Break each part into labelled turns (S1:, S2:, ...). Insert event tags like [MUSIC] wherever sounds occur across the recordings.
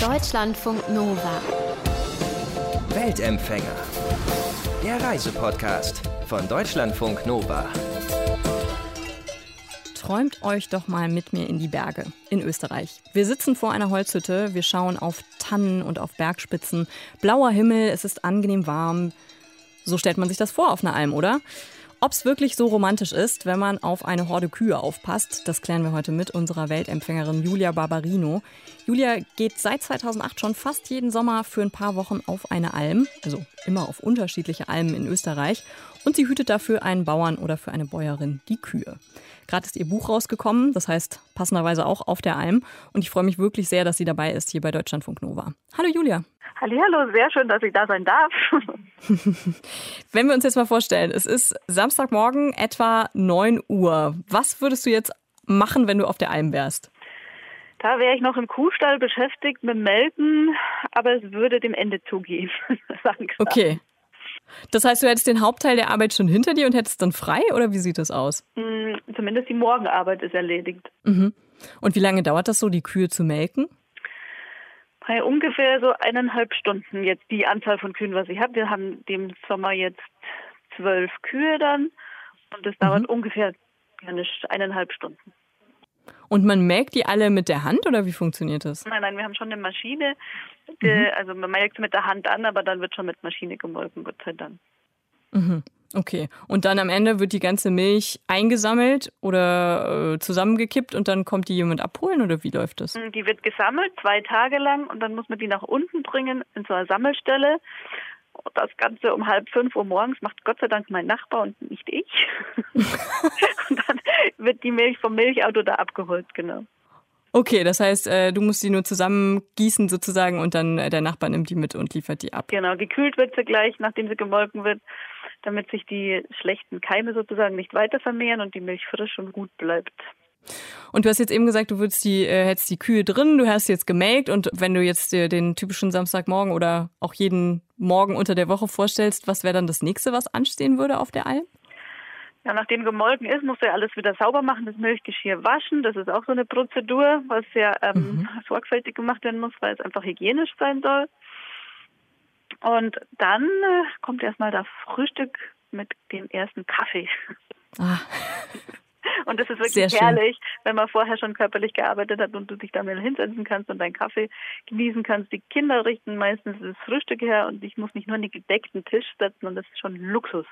S1: Deutschlandfunk Nova.
S2: Weltempfänger. Der Reisepodcast von Deutschlandfunk Nova.
S3: Träumt euch doch mal mit mir in die Berge in Österreich. Wir sitzen vor einer Holzhütte, wir schauen auf Tannen und auf Bergspitzen. Blauer Himmel, es ist angenehm warm. So stellt man sich das vor auf einer Alm, oder? Ob es wirklich so romantisch ist, wenn man auf eine Horde Kühe aufpasst, das klären wir heute mit unserer Weltempfängerin Julia Barbarino. Julia geht seit 2008 schon fast jeden Sommer für ein paar Wochen auf eine Alm, also immer auf unterschiedliche Almen in Österreich, und sie hütet dafür einen Bauern oder für eine Bäuerin die Kühe. Gerade ist ihr Buch rausgekommen, das heißt passenderweise auch auf der Alm, und ich freue mich wirklich sehr, dass sie dabei ist hier bei Deutschlandfunk Nova. Hallo Julia.
S4: Hallo, sehr schön, dass ich da sein darf. [LAUGHS]
S3: Wenn wir uns jetzt mal vorstellen, es ist Samstagmorgen etwa 9 Uhr. Was würdest du jetzt machen, wenn du auf der Alm wärst?
S4: Da wäre ich noch im Kuhstall beschäftigt mit Melken, aber es würde dem Ende zugehen. [LAUGHS]
S3: okay. Das heißt, du hättest den Hauptteil der Arbeit schon hinter dir und hättest dann frei oder wie sieht das aus?
S4: Mm, zumindest die Morgenarbeit ist erledigt.
S3: Mhm. Und wie lange dauert das so, die Kühe zu melken?
S4: Bei ungefähr so eineinhalb Stunden jetzt die Anzahl von Kühen, was ich habe. Wir haben dem Sommer jetzt zwölf Kühe dann und das dauert mhm. ungefähr eineinhalb Stunden.
S3: Und man melkt die alle mit der Hand oder wie funktioniert das?
S4: Nein, nein, wir haben schon eine Maschine. Die, mhm. Also man melkt mit der Hand an, aber dann wird schon mit Maschine gemolken, Gott sei Dank.
S3: Mhm. Okay. Und dann am Ende wird die ganze Milch eingesammelt oder äh, zusammengekippt und dann kommt die jemand abholen oder wie läuft das?
S4: Die wird gesammelt zwei Tage lang und dann muss man die nach unten bringen in so einer Sammelstelle. Das Ganze um halb fünf Uhr morgens macht Gott sei Dank mein Nachbar und nicht ich. [LAUGHS] und dann [LAUGHS] wird die Milch vom Milchauto da abgeholt, genau.
S3: Okay, das heißt, äh, du musst die nur zusammengießen sozusagen und dann äh, der Nachbar nimmt die mit und liefert die ab.
S4: Genau, gekühlt wird sie gleich, nachdem sie gemolken wird damit sich die schlechten Keime sozusagen nicht weiter vermehren und die Milch frisch und gut bleibt.
S3: Und du hast jetzt eben gesagt, du würdest die, äh, hättest die Kühe drin, du hast jetzt gemelkt und wenn du jetzt dir den typischen Samstagmorgen oder auch jeden Morgen unter der Woche vorstellst, was wäre dann das nächste, was anstehen würde auf der Alm?
S4: Ja, nachdem gemolken ist, musst du ja alles wieder sauber machen, das Milchgeschirr waschen. Das ist auch so eine Prozedur, was sehr ähm, mhm. sorgfältig gemacht werden muss, weil es einfach hygienisch sein soll. Und dann äh, kommt erstmal das Frühstück mit dem ersten Kaffee. Ah. [LAUGHS] Und das ist wirklich herrlich, wenn man vorher schon körperlich gearbeitet hat und du dich da mal hinsetzen kannst und deinen Kaffee genießen kannst. Die Kinder richten meistens das Frühstück her und ich muss mich nur an den gedeckten Tisch setzen und das ist schon Luxus.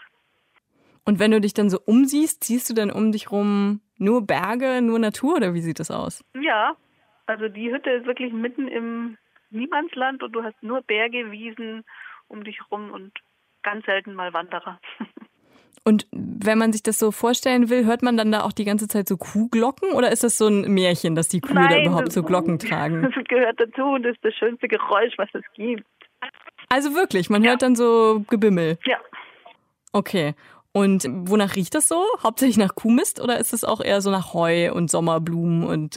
S3: Und wenn du dich dann so umsiehst, siehst du dann um dich rum nur Berge, nur Natur oder wie sieht das aus?
S4: Ja, also die Hütte ist wirklich mitten im Niemandsland und du hast nur Berge, Wiesen um dich rum und ganz selten mal Wanderer. [LAUGHS]
S3: Und wenn man sich das so vorstellen will, hört man dann da auch die ganze Zeit so Kuhglocken oder ist das so ein Märchen, dass die Kühe Nein, da überhaupt so Glocken [LAUGHS] tragen?
S4: Das gehört dazu und das ist das schönste Geräusch, was es gibt.
S3: Also wirklich, man ja. hört dann so Gebimmel.
S4: Ja.
S3: Okay. Und wonach riecht das so? Hauptsächlich nach Kuhmist oder ist es auch eher so nach Heu und Sommerblumen und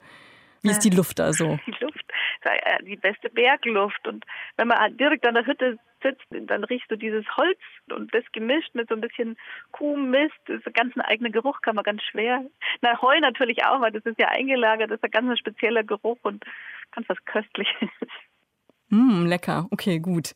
S3: wie ist die Luft da so? [LAUGHS]
S4: Die Luft, die beste Bergluft. Und wenn man direkt an der Hütte sitzt, dann riechst du dieses Holz und das gemischt mit so ein bisschen Kuhmist. Das ist ein ganz ein eigener Geruch, kann man ganz schwer. Na, Heu natürlich auch, weil das ist ja eingelagert, das ist ein ganz spezieller Geruch und ganz was Köstliches.
S3: Mm, lecker. Okay, gut.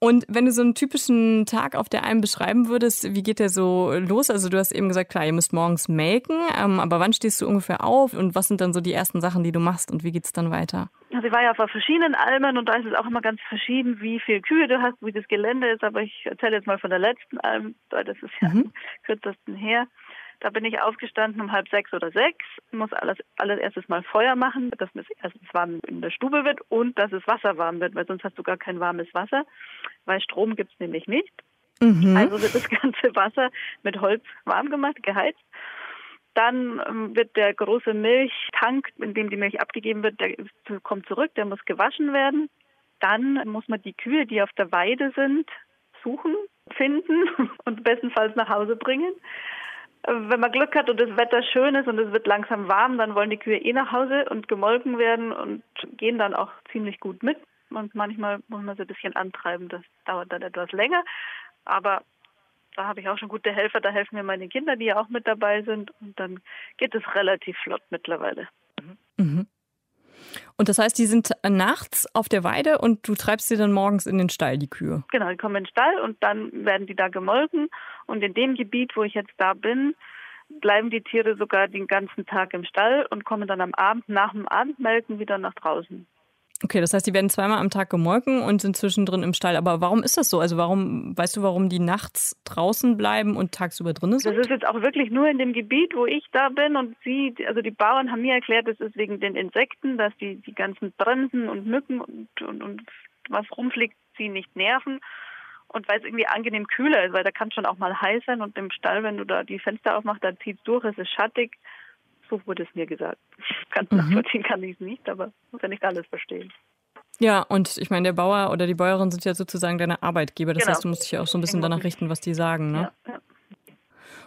S3: Und wenn du so einen typischen Tag auf der Alm beschreiben würdest, wie geht der so los? Also du hast eben gesagt, klar, ihr müsst morgens melken, ähm, aber wann stehst du ungefähr auf und was sind dann so die ersten Sachen, die du machst und wie geht's dann weiter?
S4: Also ich war ja auf verschiedenen Almen und da ist es auch immer ganz verschieden, wie viel Kühe du hast, wie das Gelände ist, aber ich erzähle jetzt mal von der letzten Alm, weil das ist ja mhm. am kürzesten her. Da bin ich aufgestanden um halb sechs oder sechs, muss alles, alles erstes mal Feuer machen, dass es erstens warm in der Stube wird und dass es Wasser warm wird, weil sonst hast du gar kein warmes Wasser, weil Strom gibt es nämlich nicht. Mhm. Also wird das [LAUGHS] ganze Wasser mit Holz warm gemacht, geheizt. Dann ähm, wird der große Milchtank, in dem die Milch abgegeben wird, der kommt zurück, der muss gewaschen werden. Dann muss man die Kühe, die auf der Weide sind, suchen, finden [LAUGHS] und bestenfalls nach Hause bringen wenn man Glück hat und das Wetter schön ist und es wird langsam warm, dann wollen die Kühe eh nach Hause und gemolken werden und gehen dann auch ziemlich gut mit. Und manchmal muss man sie ein bisschen antreiben, das dauert dann etwas länger. Aber da habe ich auch schon gute Helfer, da helfen mir meine Kinder, die ja auch mit dabei sind. Und dann geht es relativ flott mittlerweile.
S3: Mhm. Und das heißt, die sind nachts auf der Weide und du treibst sie dann morgens in den Stall, die Kühe?
S4: Genau, die kommen in den Stall und dann werden die da gemolken. Und in dem Gebiet, wo ich jetzt da bin, bleiben die Tiere sogar den ganzen Tag im Stall und kommen dann am Abend nach dem Abendmelken wieder nach draußen.
S3: Okay, das heißt, die werden zweimal am Tag gemolken und sind zwischendrin im Stall. Aber warum ist das so? Also warum, weißt du, warum die nachts draußen bleiben und tagsüber drinnen sind?
S4: Das ist jetzt auch wirklich nur in dem Gebiet, wo ich da bin und sie, also die Bauern haben mir erklärt, das ist wegen den Insekten, dass die, die ganzen Bremsen und Mücken und, und, und was rumfliegt, sie nicht nerven. Und weil es irgendwie angenehm kühler ist, weil da kann schon auch mal heiß sein und im Stall, wenn du da die Fenster aufmachst, da zieht es durch, es ist schattig. So wurde es mir gesagt. [LAUGHS] Ganz mhm. nachvollziehen kann ich es nicht, aber muss ja nicht alles verstehen.
S3: Ja, und ich meine, der Bauer oder die Bäuerin sind ja sozusagen deine Arbeitgeber. Das genau. heißt, du musst dich ja auch so ein bisschen danach richten, was die sagen, ne? Ja, ja.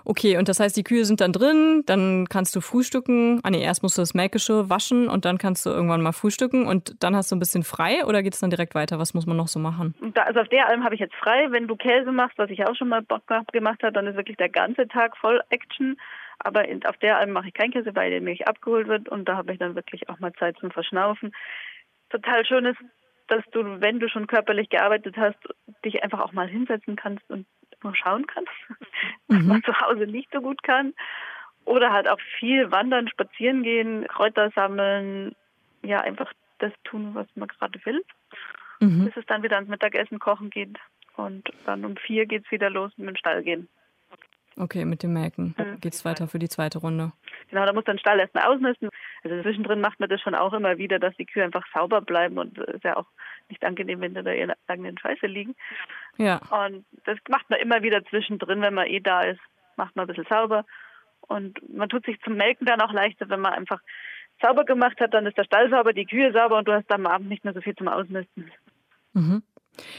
S3: Okay, und das heißt, die Kühe sind dann drin, dann kannst du frühstücken. Ah nee, erst musst du das Melkgeschirr waschen und dann kannst du irgendwann mal frühstücken und dann hast du ein bisschen frei oder geht es dann direkt weiter? Was muss man noch so machen?
S4: Da, also auf der Alm habe ich jetzt frei. Wenn du Käse machst, was ich auch schon mal Bock gemacht habe, dann ist wirklich der ganze Tag voll Action. Aber auf der Alm mache ich kein Käse, weil die Milch abgeholt wird und da habe ich dann wirklich auch mal Zeit zum Verschnaufen. Total schön ist, dass du, wenn du schon körperlich gearbeitet hast, dich einfach auch mal hinsetzen kannst und nur schauen kannst, [LAUGHS] was mhm. man zu Hause nicht so gut kann. Oder halt auch viel wandern, spazieren gehen, Kräuter sammeln, ja, einfach das tun, was man gerade will. Mhm. Bis es dann wieder ans Mittagessen kochen geht. Und dann um vier geht es wieder los mit dem Stall gehen.
S3: Okay, mit dem Melken mhm. es weiter für die zweite Runde.
S4: Genau, da muss dann Stall erstmal ausmisten. Also zwischendrin macht man das schon auch immer wieder, dass die Kühe einfach sauber bleiben und es ist ja auch nicht angenehm, wenn sie da ihre eigenen Scheiße liegen. Ja. Und das macht man immer wieder zwischendrin, wenn man eh da ist, macht man ein bisschen sauber. Und man tut sich zum Melken dann auch leichter, wenn man einfach sauber gemacht hat, dann ist der Stall sauber, die Kühe sauber und du hast am Abend nicht mehr so viel zum Ausmisten.
S3: Mhm.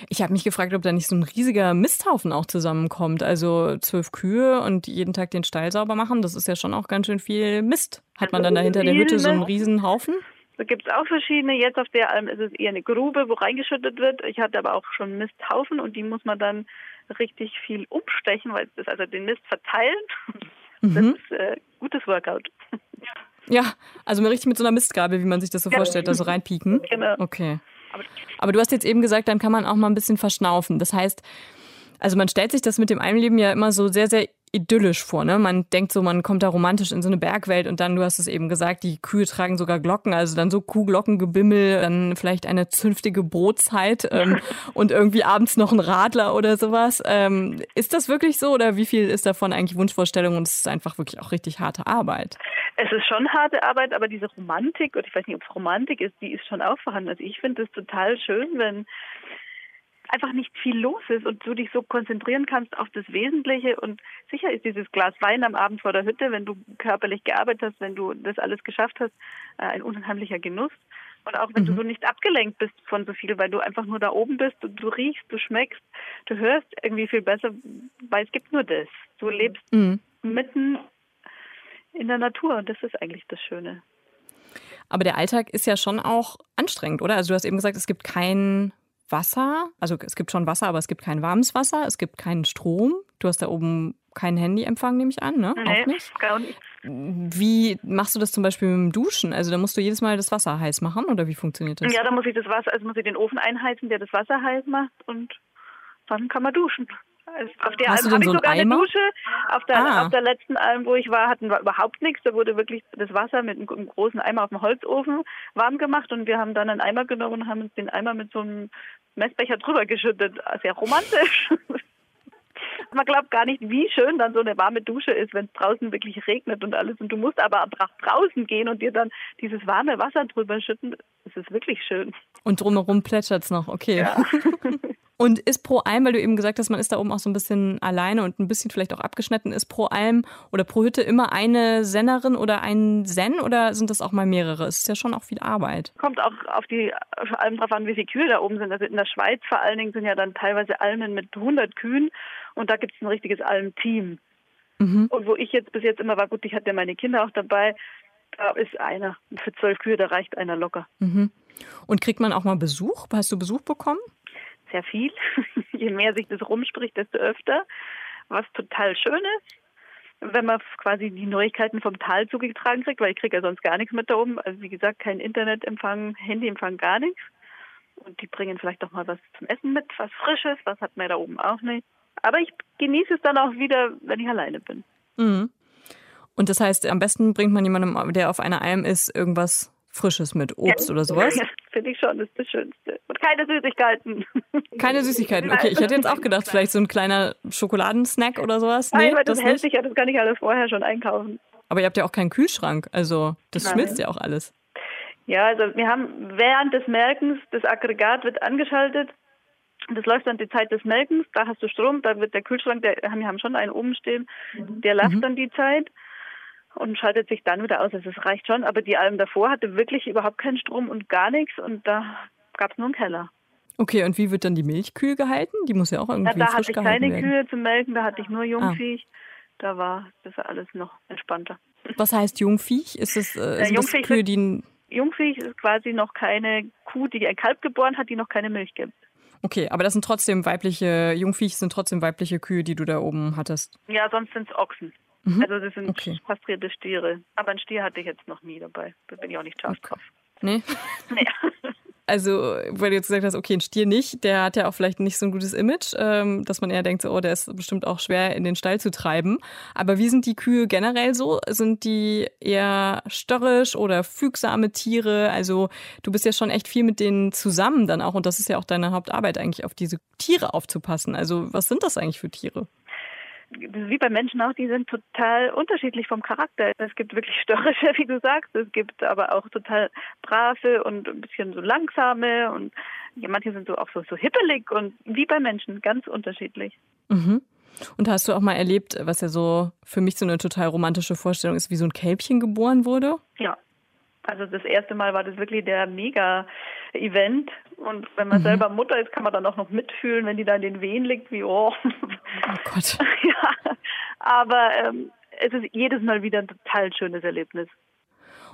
S3: Ich habe mich gefragt, ob da nicht so ein riesiger Misthaufen auch zusammenkommt. Also zwölf Kühe und jeden Tag den Stall sauber machen, das ist ja schon auch ganz schön viel Mist. Hat man dann dahinter der Hütte so einen riesen Haufen?
S4: Da gibt es auch verschiedene. Jetzt auf der Alm ist es eher eine Grube, wo reingeschüttet wird. Ich hatte aber auch schon Misthaufen und die muss man dann richtig viel umstechen, weil das also den Mist verteilen. [LAUGHS] Mhm. Das ist äh, gutes Workout.
S3: Ja, also richtig mit so einer Mistgabel, wie man sich das so ja. vorstellt, da so reinpieken. Genau. Okay. Aber du hast jetzt eben gesagt, dann kann man auch mal ein bisschen verschnaufen. Das heißt, also man stellt sich das mit dem Einleben ja immer so sehr, sehr idyllisch vor. Ne? Man denkt so, man kommt da romantisch in so eine Bergwelt und dann, du hast es eben gesagt, die Kühe tragen sogar Glocken, also dann so Kuhglockengebimmel, dann vielleicht eine zünftige Brotzeit ähm, [LAUGHS] und irgendwie abends noch ein Radler oder sowas. Ähm, ist das wirklich so oder wie viel ist davon eigentlich Wunschvorstellung und es ist einfach wirklich auch richtig harte Arbeit?
S4: Es ist schon harte Arbeit, aber diese Romantik, und ich weiß nicht, ob es Romantik ist, die ist schon auch vorhanden. Also ich finde es total schön, wenn einfach nicht viel los ist und du dich so konzentrieren kannst auf das Wesentliche. Und sicher ist dieses Glas Wein am Abend vor der Hütte, wenn du körperlich gearbeitet hast, wenn du das alles geschafft hast, äh, ein unheimlicher Genuss. Und auch wenn mhm. du so nicht abgelenkt bist von so viel, weil du einfach nur da oben bist und du riechst, du schmeckst, du hörst irgendwie viel besser, weil es gibt nur das. Du lebst mhm. mitten in der Natur und das ist eigentlich das Schöne.
S3: Aber der Alltag ist ja schon auch anstrengend, oder? Also du hast eben gesagt, es gibt kein Wasser. Also es gibt schon Wasser, aber es gibt kein warmes Wasser. Es gibt keinen Strom. Du hast da oben keinen Handyempfang, nehme ich an, ne?
S4: Nee, auch nicht. Gar nicht.
S3: Wie machst du das zum Beispiel mit dem Duschen? Also da musst du jedes Mal das Wasser heiß machen oder wie funktioniert das?
S4: Ja, da muss ich das Wasser, also muss ich den Ofen einheizen, der das Wasser heiß macht und dann kann man duschen. Also auf der Hast Alm habe ich sogar Eimer? eine Dusche. Auf der, ah. auf der letzten Alm, wo ich war, hatten wir überhaupt nichts. Da wurde wirklich das Wasser mit einem großen Eimer auf dem Holzofen warm gemacht und wir haben dann einen Eimer genommen und haben uns den Eimer mit so einem Messbecher drüber geschüttet. Sehr romantisch. [LAUGHS] Man glaubt gar nicht, wie schön dann so eine warme Dusche ist, wenn es draußen wirklich regnet und alles. Und du musst aber draußen gehen und dir dann dieses warme Wasser drüber schütten. Es ist wirklich schön.
S3: Und drumherum plätschert es noch, okay. Ja. [LAUGHS] Und ist pro Alm, weil du eben gesagt hast, man ist da oben auch so ein bisschen alleine und ein bisschen vielleicht auch abgeschnitten, ist pro Alm oder pro Hütte immer eine Sennerin oder ein Sen oder sind das auch mal mehrere? Es ist ja schon auch viel Arbeit.
S4: Kommt auch auf die Alm drauf an, wie viele Kühe da oben sind. Also in der Schweiz vor allen Dingen sind ja dann teilweise Almen mit 100 Kühen und da gibt es ein richtiges Almteam. Mhm. Und wo ich jetzt bis jetzt immer war, gut, ich hatte ja meine Kinder auch dabei, da ist einer. Für zwölf Kühe, da reicht einer locker.
S3: Mhm. Und kriegt man auch mal Besuch? Hast du Besuch bekommen?
S4: Sehr viel. [LAUGHS] Je mehr sich das rumspricht, desto öfter. Was total schön ist. wenn man quasi die Neuigkeiten vom Tal zugetragen kriegt, weil ich kriege ja sonst gar nichts mit da oben. Also wie gesagt, kein Internetempfang, Handyempfang, gar nichts. Und die bringen vielleicht doch mal was zum Essen mit, was Frisches, was hat man da oben auch nicht. Aber ich genieße es dann auch wieder, wenn ich alleine bin.
S3: Mhm. Und das heißt, am besten bringt man jemandem, der auf einer Alm ist, irgendwas Frisches mit, Obst ja. oder sowas? Ja,
S4: finde ich schon, das ist das Schönste. Und keine Süßigkeiten.
S3: Keine Süßigkeiten, okay. Ich hätte jetzt auch gedacht, vielleicht so ein kleiner Schokoladensnack oder sowas.
S4: Nee, Nein, weil das, das hält sich ja, das kann ich alles vorher schon einkaufen.
S3: Aber ihr habt ja auch keinen Kühlschrank, also das Nein. schmilzt ja auch alles.
S4: Ja, also wir haben während des Melkens, das Aggregat wird angeschaltet. Das läuft dann die Zeit des Melkens, da hast du Strom, da wird der Kühlschrank, der, wir haben schon einen oben stehen, der lasst mhm. dann die Zeit und schaltet sich dann wieder aus. Also es reicht schon, aber die Alm davor hatte wirklich überhaupt keinen Strom und gar nichts und da gab es nur einen Keller.
S3: Okay, und wie wird dann die Milch kühl gehalten? Die muss ja auch irgendwie ja,
S4: Da
S3: hatte
S4: ich keine. Kühe zum Melken, da hatte ich nur Jungviech. Ah. Da war das alles noch entspannter.
S3: Was heißt Jungviech? Ist es äh, Jungviech Kühe, die
S4: Jungviech ist quasi noch keine Kuh, die ein Kalb geboren hat, die noch keine Milch gibt.
S3: Okay, aber das sind trotzdem weibliche, Jungviech sind trotzdem weibliche Kühe, die du da oben hattest.
S4: Ja, sonst sind es Ochsen. Mhm. Also das sind okay. kastrierte Stiere. Aber einen Stier hatte ich jetzt noch nie dabei. Da bin ich auch nicht scharf drauf.
S3: Nee? [LAUGHS] Nee. [LAUGHS] Also, weil du jetzt gesagt hast, okay, ein Stier nicht, der hat ja auch vielleicht nicht so ein gutes Image, ähm, dass man eher denkt, oh, der ist bestimmt auch schwer in den Stall zu treiben. Aber wie sind die Kühe generell so? Sind die eher störrisch oder fügsame Tiere? Also, du bist ja schon echt viel mit denen zusammen dann auch und das ist ja auch deine Hauptarbeit eigentlich, auf diese Tiere aufzupassen. Also, was sind das eigentlich für Tiere?
S4: Wie bei Menschen auch, die sind total unterschiedlich vom Charakter. Es gibt wirklich störrische, [LAUGHS] wie du sagst. Es gibt aber auch total brave und ein bisschen so langsame und manche sind so auch so, so hippelig und wie bei Menschen, ganz unterschiedlich.
S3: Mhm. Und hast du auch mal erlebt, was ja so für mich so eine total romantische Vorstellung ist, wie so ein Kälbchen geboren wurde?
S4: Ja. Also das erste Mal war das wirklich der Mega-Event. Und wenn man mhm. selber Mutter ist, kann man dann auch noch mitfühlen, wenn die da in den Wehen liegt, wie oh.
S3: Oh Gott. [LAUGHS] [LAUGHS]
S4: Aber ähm, es ist jedes Mal wieder ein total schönes Erlebnis.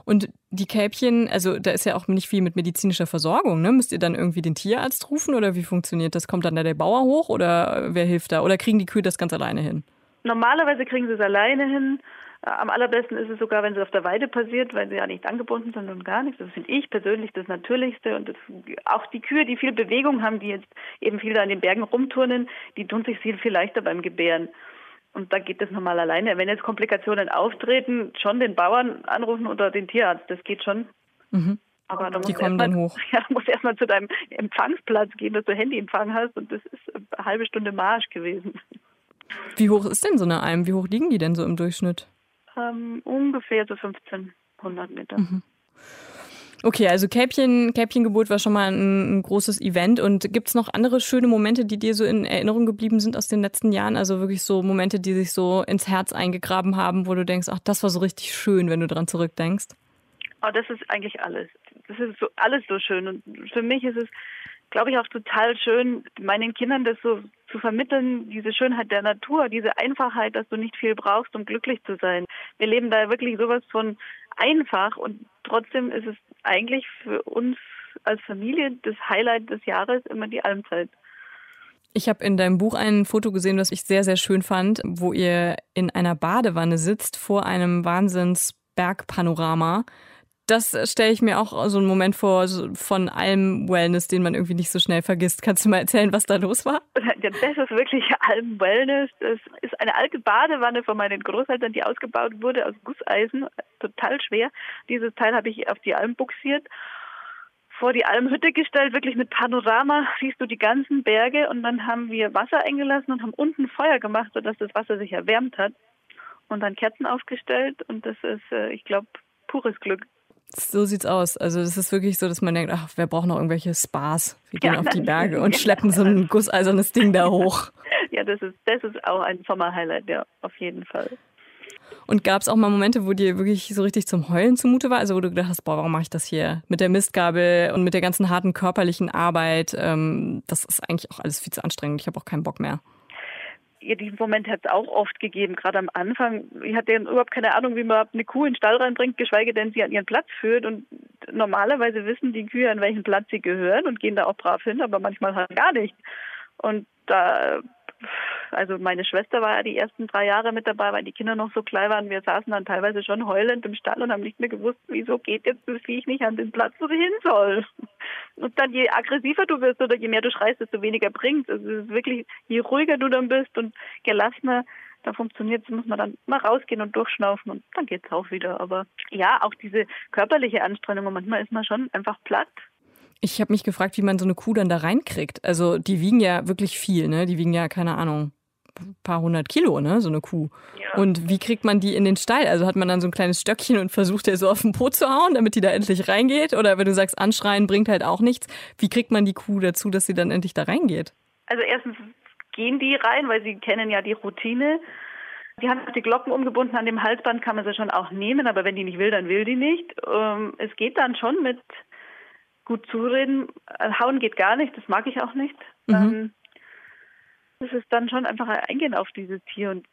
S3: Und die Kälbchen, also da ist ja auch nicht viel mit medizinischer Versorgung, ne? Müsst ihr dann irgendwie den Tierarzt rufen oder wie funktioniert das? Kommt dann da der Bauer hoch oder wer hilft da? Oder kriegen die Kühe das ganz alleine hin?
S4: Normalerweise kriegen sie es alleine hin. Am allerbesten ist es sogar, wenn es auf der Weide passiert, weil sie ja nicht angebunden sind und gar nichts. Das finde ich persönlich das Natürlichste. Und das, auch die Kühe, die viel Bewegung haben, die jetzt eben viel da in den Bergen rumturnen, die tun sich viel, viel leichter beim Gebären. Und da geht das normal alleine. Wenn jetzt Komplikationen auftreten, schon den Bauern anrufen oder den Tierarzt. Das geht schon.
S3: Mhm. Aber da die kommen
S4: mal,
S3: dann hoch. [LAUGHS]
S4: Ja, du musst erstmal zu deinem Empfangsplatz gehen, dass du Handyempfang hast. Und das ist eine halbe Stunde Marsch gewesen.
S3: Wie hoch ist denn so eine Alm? Wie hoch liegen die denn so im Durchschnitt?
S4: ähm, ungefähr so 1500 Meter. Mhm.
S3: Okay, also Kälbchen, Kälbchengeburt war schon mal ein, ein großes Event. Und gibt es noch andere schöne Momente, die dir so in Erinnerung geblieben sind aus den letzten Jahren? Also wirklich so Momente, die sich so ins Herz eingegraben haben, wo du denkst, ach, das war so richtig schön, wenn du dran zurückdenkst?
S4: Oh, das ist eigentlich alles. Das ist so alles so schön. Und für mich ist es glaube ich, auch total schön, meinen Kindern das so zu vermitteln, diese Schönheit der Natur, diese Einfachheit, dass du nicht viel brauchst, um glücklich zu sein. Wir leben da wirklich sowas von einfach und trotzdem ist es eigentlich für uns als Familie das Highlight des Jahres immer die Almzeit.
S3: Ich habe in deinem Buch ein Foto gesehen, das ich sehr, sehr schön fand, wo ihr in einer Badewanne sitzt vor einem Wahnsinnsbergpanorama das stelle ich mir auch so einen Moment vor so von allem Wellness, den man irgendwie nicht so schnell vergisst. Kannst du mal erzählen, was da los war?
S4: Das ist wirklich allem Wellness. Das ist eine alte Badewanne von meinen Großeltern, die ausgebaut wurde aus Gusseisen, total schwer. Dieses Teil habe ich auf die Alm buxiert vor die Almhütte gestellt, wirklich mit Panorama, siehst du die ganzen Berge und dann haben wir Wasser eingelassen und haben unten Feuer gemacht, sodass das Wasser sich erwärmt hat und dann Kerzen aufgestellt und das ist, äh, ich glaube, pures Glück.
S3: So sieht's aus. Also es ist wirklich so, dass man denkt, ach, wer braucht noch irgendwelche Spas? Wir gehen ja, auf die Berge [LAUGHS] und schleppen so ein gusseisernes Ding da hoch. [LAUGHS]
S4: Ja, das ist, das ist auch ein Sommerhighlight, ja, auf jeden Fall.
S3: Und gab es auch mal Momente, wo dir wirklich so richtig zum Heulen zumute war? Also wo du gedacht hast, boah, warum mache ich das hier? Mit der Mistgabel und mit der ganzen harten körperlichen Arbeit, ähm, das ist eigentlich auch alles viel zu anstrengend. Ich habe auch keinen Bock mehr
S4: diesen Moment hat es auch oft gegeben, gerade am Anfang. Ich hatte überhaupt keine Ahnung, wie man eine Kuh in den Stall reinbringt, geschweige denn sie an ihren Platz führt. Und normalerweise wissen die Kühe, an welchen Platz sie gehören und gehen da auch brav hin, aber manchmal halt gar nicht. Und da also meine Schwester war ja die ersten drei Jahre mit dabei, weil die Kinder noch so klein waren. Wir saßen dann teilweise schon heulend im Stall und haben nicht mehr gewusst, wieso geht jetzt das Viech nicht an den Platz, wo sie hin soll. Und dann je aggressiver du wirst oder je mehr du schreist, desto weniger bringt. Also es ist wirklich, je ruhiger du dann bist und gelassener, da funktioniert es, muss man dann mal rausgehen und durchschnaufen und dann geht es auch wieder. Aber ja, auch diese körperliche Anstrengung, manchmal ist man schon einfach platt.
S3: Ich habe mich gefragt, wie man so eine Kuh dann da reinkriegt. Also die wiegen ja wirklich viel, ne? Die wiegen ja, keine Ahnung, paar hundert Kilo, ne? So eine Kuh. Ja. Und wie kriegt man die in den Stall? Also hat man dann so ein kleines Stöckchen und versucht, der so auf den Po zu hauen, damit die da endlich reingeht? Oder wenn du sagst, anschreien bringt halt auch nichts. Wie kriegt man die Kuh dazu, dass sie dann endlich da reingeht?
S4: Also erstens gehen die rein, weil sie kennen ja die Routine. Die haben die Glocken umgebunden, an dem Halsband kann man sie schon auch nehmen, aber wenn die nicht will, dann will die nicht. Ähm, es geht dann schon mit gut zureden. Äh, hauen geht gar nicht, das mag ich auch nicht. Mhm. Das ist dann schon einfach eingehen auf dieses Tier und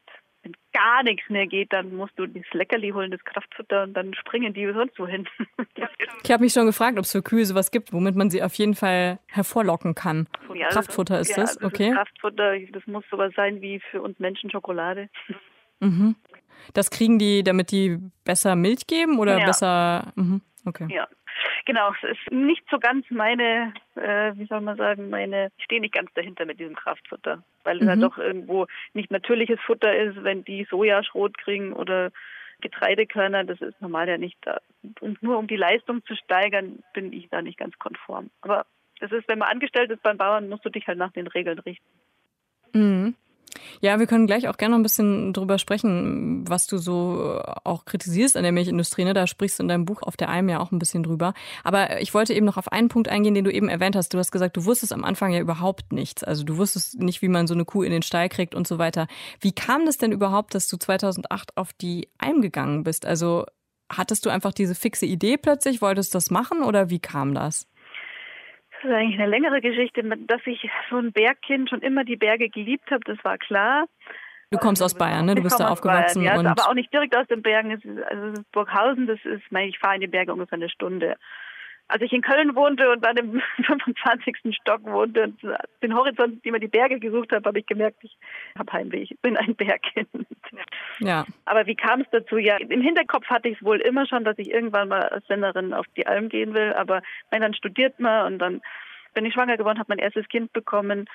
S4: wenn gar nichts mehr geht, dann musst du das Leckerli holen, das Kraftfutter und dann springen die sonst wohin. [LAUGHS]
S3: ich habe mich schon gefragt, ob es für Kühe sowas gibt, womit man sie auf jeden Fall hervorlocken kann. Ja, Kraftfutter ist ja, das, okay? Das
S4: Kraftfutter, das muss sowas sein wie für uns Menschen Schokolade.
S3: Mhm. Das kriegen die, damit die besser Milch geben oder ja. besser? Mhm. Okay.
S4: Ja, Genau, es ist nicht so ganz meine, äh, wie soll man sagen, meine, ich stehe nicht ganz dahinter mit diesem Kraftfutter, weil es ja mhm. doch irgendwo nicht natürliches Futter ist, wenn die Sojaschrot kriegen oder Getreidekörner, das ist normal ja nicht da. Und nur um die Leistung zu steigern, bin ich da nicht ganz konform. Aber das ist, wenn man angestellt ist beim Bauern, musst du dich halt nach den Regeln richten.
S3: Mhm. Ja, wir können gleich auch gerne noch ein bisschen drüber sprechen, was du so auch kritisierst an der Milchindustrie. Ne? Da sprichst du in deinem Buch auf der Alm ja auch ein bisschen drüber. Aber ich wollte eben noch auf einen Punkt eingehen, den du eben erwähnt hast. Du hast gesagt, du wusstest am Anfang ja überhaupt nichts. Also du wusstest nicht, wie man so eine Kuh in den Stall kriegt und so weiter. Wie kam das denn überhaupt, dass du 2008 auf die Alm gegangen bist? Also hattest du einfach diese fixe Idee plötzlich, wolltest das machen oder wie kam das?
S4: Das ist eigentlich eine längere Geschichte, dass ich so ein Bergkind schon immer die Berge geliebt habe, das war klar.
S3: Du kommst aus Bayern, ne? Du bist da aufgewachsen.
S4: Bayern,
S3: ja,
S4: und aber auch nicht direkt aus den Bergen. Es ist, also es ist Burghausen, das ist, ich fahre in die Berge ungefähr eine Stunde als ich in Köln wohnte und dann im [LAUGHS] 25. Stock wohnte und den Horizont immer die Berge gesucht habe, habe ich gemerkt, ich habe Heimweh, ich bin ein Bergkind.
S3: Ja.
S4: Aber wie kam es dazu? Ja, im Hinterkopf hatte ich es wohl immer schon, dass ich irgendwann mal als Senderin auf die Alm gehen will, aber nein, dann studiert man und dann bin ich schwanger geworden, habe mein erstes Kind bekommen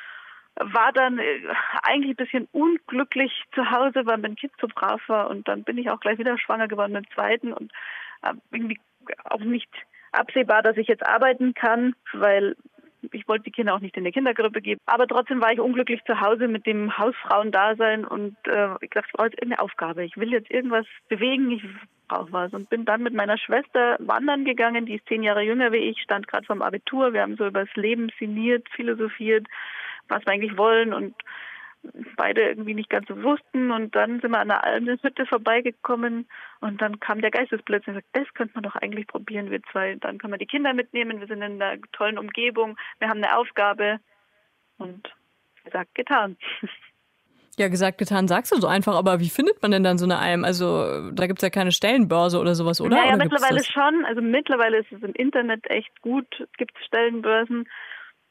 S4: war dann äh, eigentlich ein bisschen unglücklich zu Hause, weil mein Kind so brav war und dann bin ich auch gleich wieder schwanger geworden mit dem zweiten und irgendwie auch nicht absehbar, dass ich jetzt arbeiten kann, weil ich wollte die Kinder auch nicht in der Kindergruppe geben. Aber trotzdem war ich unglücklich zu Hause mit dem Hausfrauendasein und äh, ich dachte, ich brauche jetzt irgendeine Aufgabe. Ich will jetzt irgendwas bewegen, ich brauche was. Und bin dann mit meiner Schwester wandern gegangen, die ist zehn Jahre jünger wie ich, stand gerade vom Abitur. Wir haben so über das Leben sinniert, philosophiert, was wir eigentlich wollen und beide irgendwie nicht ganz so wussten. Und dann sind wir an einer Almhütte vorbeigekommen und dann kam der Geistesblitz und gesagt, das könnte man doch eigentlich probieren, wir zwei. Dann können wir die Kinder mitnehmen, wir sind in einer tollen Umgebung, wir haben eine Aufgabe und gesagt, getan. [LAUGHS]
S3: Ja, gesagt, getan, sagst du so einfach, aber wie findet man denn dann so eine Alm? Also da gibt es ja keine Stellenbörse oder sowas, oder?
S4: Ja, ja
S3: oder
S4: mittlerweile schon. Also mittlerweile ist es im Internet echt gut. Es gibt Stellenbörsen.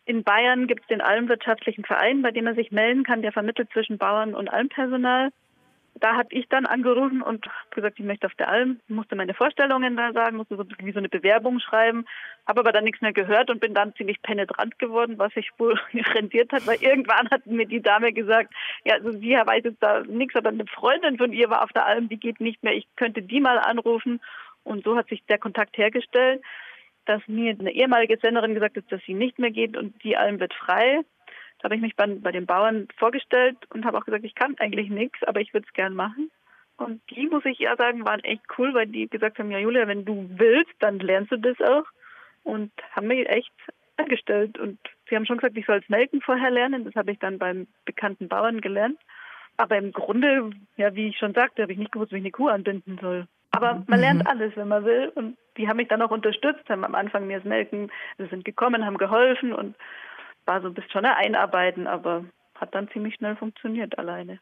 S4: In Bayern gibt es den Almwirtschaftlichen Verein, bei dem man sich melden kann, der vermittelt zwischen Bauern und Almpersonal. Da habe ich dann angerufen und gesagt, ich möchte auf der Alm, musste meine Vorstellungen da sagen, musste so wie so eine Bewerbung schreiben, habe aber dann nichts mehr gehört und bin dann ziemlich penetrant geworden, was sich wohl [LAUGHS] rendiert hat, weil irgendwann hat mir die Dame gesagt, ja, also sie weiß jetzt da nichts, aber eine Freundin von ihr war auf der Alm, die geht nicht mehr, ich könnte die mal anrufen und so hat sich der Kontakt hergestellt dass mir eine ehemalige Senderin gesagt hat, dass sie nicht mehr geht und die Alm wird frei. Da habe ich mich bei, bei den Bauern vorgestellt und habe auch gesagt, ich kann eigentlich nichts, aber ich würde es gern machen. Und die, muss ich ja sagen, waren echt cool, weil die gesagt haben, ja Julia, wenn du willst, dann lernst du das auch. Und haben mich echt angestellt. Und sie haben schon gesagt, ich soll es melken vorher lernen. Das habe ich dann beim bekannten Bauern gelernt. Aber im Grunde, ja, wie ich schon sagte, habe ich nicht gewusst, wie ich eine Kuh anbinden soll. Aber man lernt mhm. alles, wenn man will. Und die haben mich dann auch unterstützt, haben am Anfang mir das Melken, sie sind gekommen, haben geholfen und war so ein bisschen schon ein Einarbeiten, aber hat dann ziemlich schnell funktioniert alleine.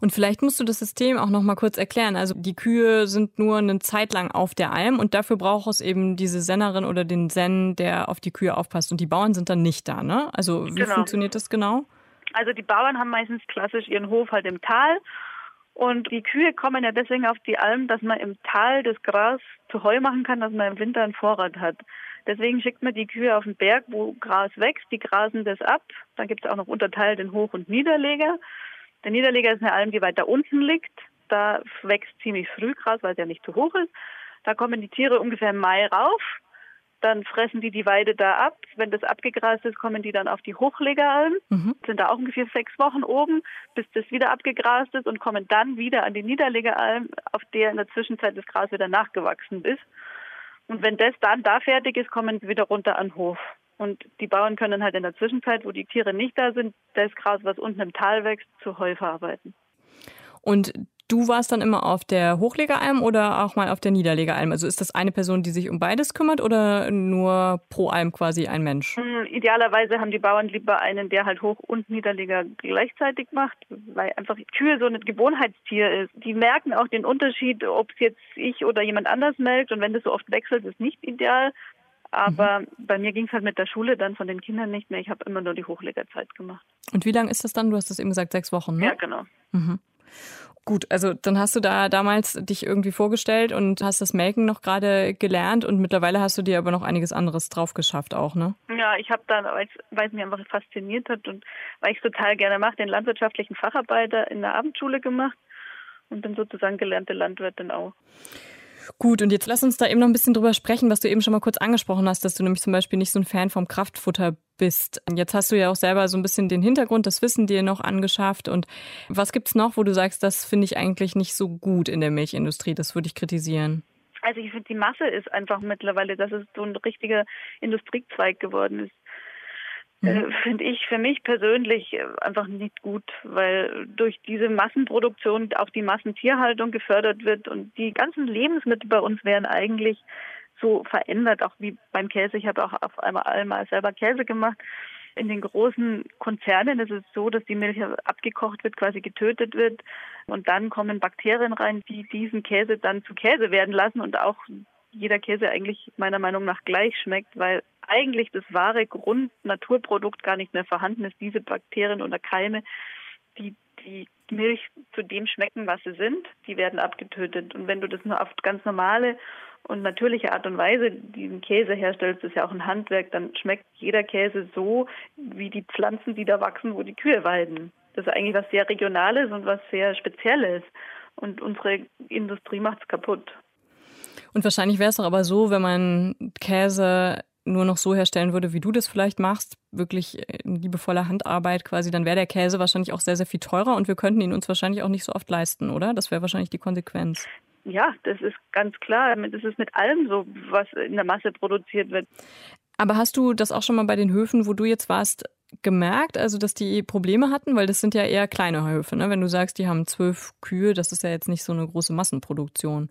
S3: Und vielleicht musst du das System auch noch mal kurz erklären. Also die Kühe sind nur eine Zeit lang auf der Alm und dafür braucht es eben diese Sennerin oder den Sen, der auf die Kühe aufpasst und die Bauern sind dann nicht da, ne? Also wie genau. funktioniert das genau?
S4: Also die Bauern haben meistens klassisch ihren Hof halt im Tal und die Kühe kommen ja deswegen auf die Alm, dass man im Tal das Gras zu Heu machen kann, dass man im Winter einen Vorrat hat. Deswegen schickt man die Kühe auf den Berg, wo Gras wächst, die grasen das ab. Dann gibt es auch noch unterteilt den Hoch- und Niederleger. Der Niederleger ist eine Alm, die weiter unten liegt. Da wächst ziemlich früh Gras, weil es ja nicht zu hoch ist. Da kommen die Tiere ungefähr im Mai rauf. Dann fressen die die Weide da ab. Wenn das abgegrast ist, kommen die dann auf die Hochlegeralm. Mhm. Sind da auch ungefähr sechs Wochen oben, bis das wieder abgegrast ist und kommen dann wieder an die Niederlegeralm, auf der in der Zwischenzeit das Gras wieder nachgewachsen ist. Und wenn das dann da fertig ist, kommen sie wieder runter an den Hof. Und die Bauern können halt in der Zwischenzeit, wo die Tiere nicht da sind, das Gras, was unten im Tal wächst, zu Heu verarbeiten.
S3: Und Du warst dann immer auf der Hochlegeralm oder auch mal auf der Niederlegeralm? Also ist das eine Person, die sich um beides kümmert oder nur pro Alm quasi ein Mensch?
S4: Hm, idealerweise haben die Bauern lieber einen, der halt Hoch- und Niederleger gleichzeitig macht, weil einfach Kühe so ein Gewohnheitstier ist. Die merken auch den Unterschied, ob es jetzt ich oder jemand anders melkt und wenn das so oft wechselt, ist nicht ideal. Aber mhm. bei mir ging es halt mit der Schule dann von den Kindern nicht mehr. Ich habe immer nur die Hochlegerzeit gemacht.
S3: Und wie lange ist das dann? Du hast das eben gesagt, sechs Wochen, ne?
S4: Ja, genau.
S3: Mhm. Gut, also dann hast du da damals dich irgendwie vorgestellt und hast das Melken noch gerade gelernt und mittlerweile hast du dir aber noch einiges anderes drauf geschafft auch, ne?
S4: Ja, ich habe dann, weil es mich einfach fasziniert hat und weil ich es total gerne mache, den landwirtschaftlichen Facharbeiter in der Abendschule gemacht und bin sozusagen gelernte Landwirtin auch.
S3: Gut, und jetzt lass uns da eben noch ein bisschen drüber sprechen, was du eben schon mal kurz angesprochen hast, dass du nämlich zum Beispiel nicht so ein Fan vom Kraftfutter bist. Jetzt hast du ja auch selber so ein bisschen den Hintergrund, das Wissen dir noch angeschafft. Und was gibt's noch, wo du sagst, das finde ich eigentlich nicht so gut in der Milchindustrie, das würde ich kritisieren?
S4: Also ich finde, die Masse ist einfach mittlerweile, dass es so ein richtiger Industriezweig geworden ist. Äh, mhm. finde ich für mich persönlich äh, einfach nicht gut, weil durch diese Massenproduktion auch die Massentierhaltung gefördert wird und die ganzen Lebensmittel bei uns werden eigentlich so verändert, auch wie beim Käse. Ich habe auch auf einmal mal selber Käse gemacht. In den großen Konzernen ist es so, dass die Milch abgekocht wird, quasi getötet wird und dann kommen Bakterien rein, die diesen Käse dann zu Käse werden lassen und auch jeder Käse eigentlich meiner Meinung nach gleich schmeckt, weil eigentlich das wahre Grund-Naturprodukt gar nicht mehr vorhanden ist. Diese Bakterien oder Keime, die die Milch zu dem schmecken, was sie sind, die werden abgetötet. Und wenn du das nur auf ganz normale und natürliche Art und Weise diesen Käse herstellst, das ist ja auch ein Handwerk, dann schmeckt jeder Käse so, wie die Pflanzen, die da wachsen, wo die Kühe weiden. Das ist eigentlich was sehr Regionales und was sehr Spezielles. Und unsere Industrie macht es kaputt.
S3: Und wahrscheinlich wäre es doch aber so, wenn man Käse nur noch so herstellen würde, wie du das vielleicht machst, wirklich liebevoller Handarbeit quasi, dann wäre der Käse wahrscheinlich auch sehr, sehr viel teurer und wir könnten ihn uns wahrscheinlich auch nicht so oft leisten, oder? Das wäre wahrscheinlich die Konsequenz.
S4: Ja, das ist ganz klar. Das ist mit allem so, was in der Masse produziert wird.
S3: Aber hast du das auch schon mal bei den Höfen, wo du jetzt warst, gemerkt, also dass die Probleme hatten? Weil das sind ja eher kleine Höfe, ne? Wenn du sagst, die haben zwölf Kühe, das ist ja jetzt nicht so eine große Massenproduktion.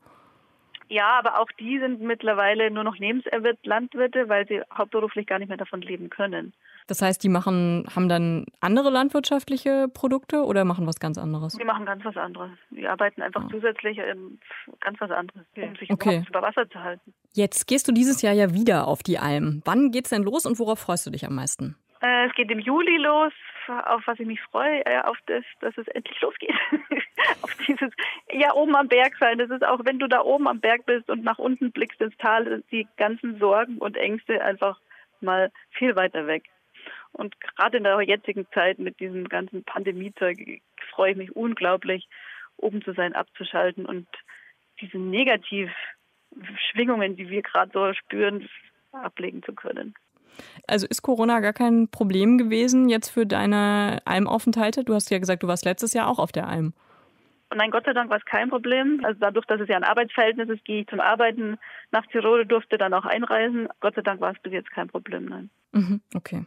S4: Ja, aber auch die sind mittlerweile nur noch Nebenlandwirte, weil sie hauptberuflich gar nicht mehr davon leben können.
S3: Das heißt, die machen, haben dann andere landwirtschaftliche Produkte oder machen was ganz anderes?
S4: Die machen ganz was anderes. Die arbeiten einfach oh. zusätzlich ähm, ganz was anderes, um sich okay. über Wasser zu halten.
S3: Jetzt gehst du dieses Jahr ja wieder auf die Alm. Wann geht's denn los und worauf freust du dich am meisten?
S4: Äh, es geht im Juli los, auf was ich mich freue, äh, auf das, dass es endlich losgeht. [LAUGHS] auf dieses, ja, oben am Berg sein. Das ist auch, wenn du da oben am Berg bist und nach unten blickst ins Tal, die ganzen Sorgen und Ängste einfach mal viel weiter weg. Und gerade in der jetzigen Zeit mit diesem ganzen Pandemiezeug freue ich mich unglaublich, oben zu sein, abzuschalten und diese Negativschwingungen, die wir gerade so spüren, ablegen zu können.
S3: Also ist Corona gar kein Problem gewesen jetzt für deine Almaufenthalte? Du hast ja gesagt, du warst letztes Jahr auch auf der Alm.
S4: Nein, Gott sei Dank war es kein Problem. Also dadurch, dass es ja ein Arbeitsverhältnis ist, gehe ich zum Arbeiten nach Tirol, durfte dann auch einreisen. Gott sei Dank war es bis jetzt kein Problem, nein.
S3: Mhm, okay.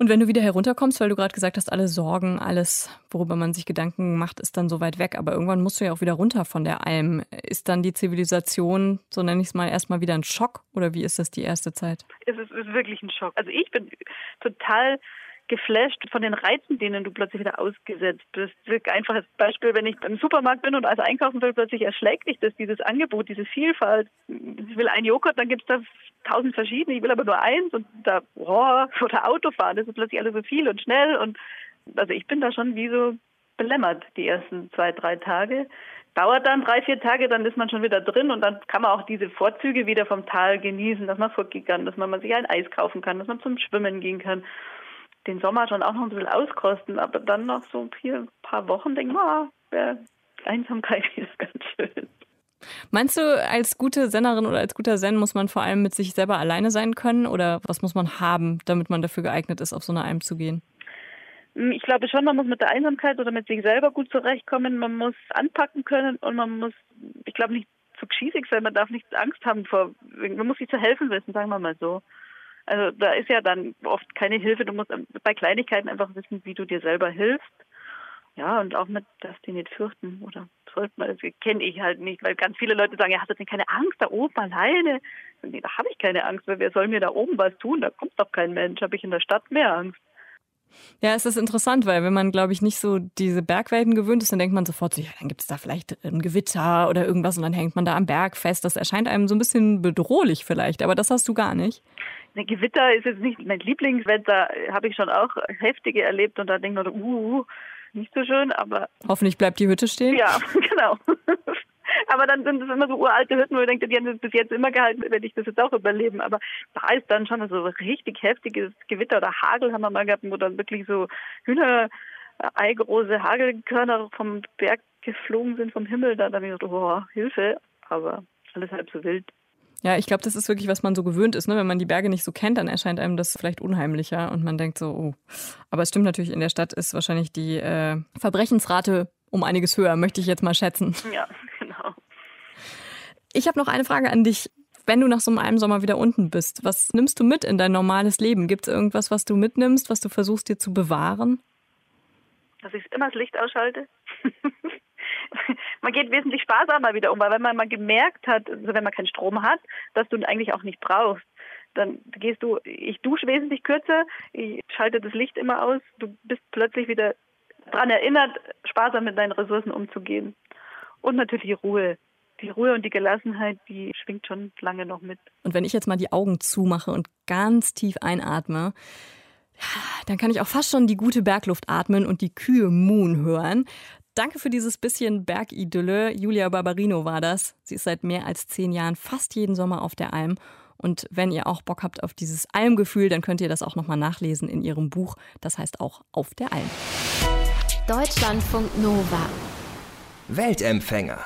S3: Und wenn du wieder herunterkommst, weil du gerade gesagt hast, alle Sorgen, alles, worüber man sich Gedanken macht, ist dann so weit weg. Aber irgendwann musst du ja auch wieder runter von der Alm. Ist dann die Zivilisation, so nenne ich es mal, erstmal wieder ein Schock? Oder wie ist das die erste Zeit?
S4: Es ist, ist wirklich ein Schock. Also ich bin total geflasht von den Reizen, denen du plötzlich wieder ausgesetzt bist. Einfaches Beispiel, wenn ich im Supermarkt bin und als einkaufen will, plötzlich erschlägt dich das, dieses Angebot, diese Vielfalt. Ich will einen Joghurt, dann gibt es da tausend verschiedene, ich will aber nur eins und da, boah, oder Autofahren, das ist plötzlich alles so viel und schnell und also ich bin da schon wie so belämmert die ersten zwei, drei Tage. Dauert dann drei, vier Tage, dann ist man schon wieder drin und dann kann man auch diese Vorzüge wieder vom Tal genießen, dass man vorgehen kann, dass man sich ein Eis kaufen kann, dass man zum Schwimmen gehen kann. Den Sommer schon auch noch ein bisschen auskosten, aber dann noch so ein paar Wochen denken, ah, Einsamkeit [LAUGHS] ist ganz schön.
S3: Meinst du, als gute Sennerin oder als guter Zen muss man vor allem mit sich selber alleine sein können oder was muss man haben, damit man dafür geeignet ist, auf so eine Alm zu gehen?
S4: Hm, ich glaube schon, man muss mit der Einsamkeit oder mit sich selber gut zurechtkommen. Man muss anpacken können und man muss, ich glaube, nicht zu schießig sein. Man darf nicht Angst haben vor, man muss sich zu helfen wissen, sagen wir mal so. Also da ist ja dann oft keine Hilfe. Du musst bei Kleinigkeiten einfach wissen, wie du dir selber hilfst. Ja, und auch mit, dass die nicht fürchten oder sollte man, das kenne ich halt nicht, weil ganz viele Leute sagen, ja, hast du denn keine Angst da oben alleine? Nee, da habe ich keine Angst, weil wer soll mir da oben was tun? Da kommt doch kein Mensch, habe ich in der Stadt mehr Angst.
S3: Ja, es ist interessant, weil wenn man, glaube ich, nicht so diese Bergwelten gewöhnt ist, dann denkt man sofort so, ja, dann gibt es da vielleicht ein Gewitter oder irgendwas und dann hängt man da am Berg fest. Das erscheint einem so ein bisschen bedrohlich vielleicht, aber das hast du gar nicht.
S4: Ein Gewitter ist jetzt nicht mein Lieblingswetter, habe ich schon auch heftige erlebt und da denkt man, uh, nicht so schön, aber.
S3: Hoffentlich bleibt die Hütte stehen.
S4: Ja, [LAUGHS] genau. Aber dann sind es immer so uralte Hütten, wo ich denke, die haben das bis jetzt immer gehalten, werde ich das jetzt auch überleben. Aber da ist dann schon so richtig heftiges Gewitter oder Hagel haben wir mal gehabt, wo dann wirklich so Hühnerei-große Hagelkörner vom Berg geflogen sind, vom Himmel. Da habe ich gedacht, oh, Hilfe. Aber alles halb so wild.
S3: Ja, ich glaube, das ist wirklich, was man so gewöhnt ist. Ne? Wenn man die Berge nicht so kennt, dann erscheint einem das vielleicht unheimlicher und man denkt so, oh. Aber es stimmt natürlich, in der Stadt ist wahrscheinlich die äh, Verbrechensrate um einiges höher, möchte ich jetzt mal schätzen.
S4: Ja.
S3: Ich habe noch eine Frage an dich. Wenn du nach so einem Sommer wieder unten bist, was nimmst du mit in dein normales Leben? Gibt es irgendwas, was du mitnimmst, was du versuchst dir zu bewahren?
S4: Dass ich immer das Licht ausschalte. [LAUGHS] man geht wesentlich sparsamer wieder um, weil wenn man mal gemerkt hat, also wenn man keinen Strom hat, dass du ihn eigentlich auch nicht brauchst, dann gehst du, ich dusche wesentlich kürzer, ich schalte das Licht immer aus, du bist plötzlich wieder daran erinnert, sparsam mit deinen Ressourcen umzugehen. Und natürlich Ruhe. Die Ruhe und die Gelassenheit, die schwingt schon lange noch mit.
S3: Und wenn ich jetzt mal die Augen zumache und ganz tief einatme, dann kann ich auch fast schon die gute Bergluft atmen und die Kühe Moon hören. Danke für dieses bisschen Bergidylle. Julia Barbarino war das. Sie ist seit mehr als zehn Jahren fast jeden Sommer auf der Alm. Und wenn ihr auch Bock habt auf dieses Almgefühl, dann könnt ihr das auch nochmal nachlesen in ihrem Buch. Das heißt auch Auf der Alm.
S1: Deutschlandfunk Nova.
S2: Weltempfänger.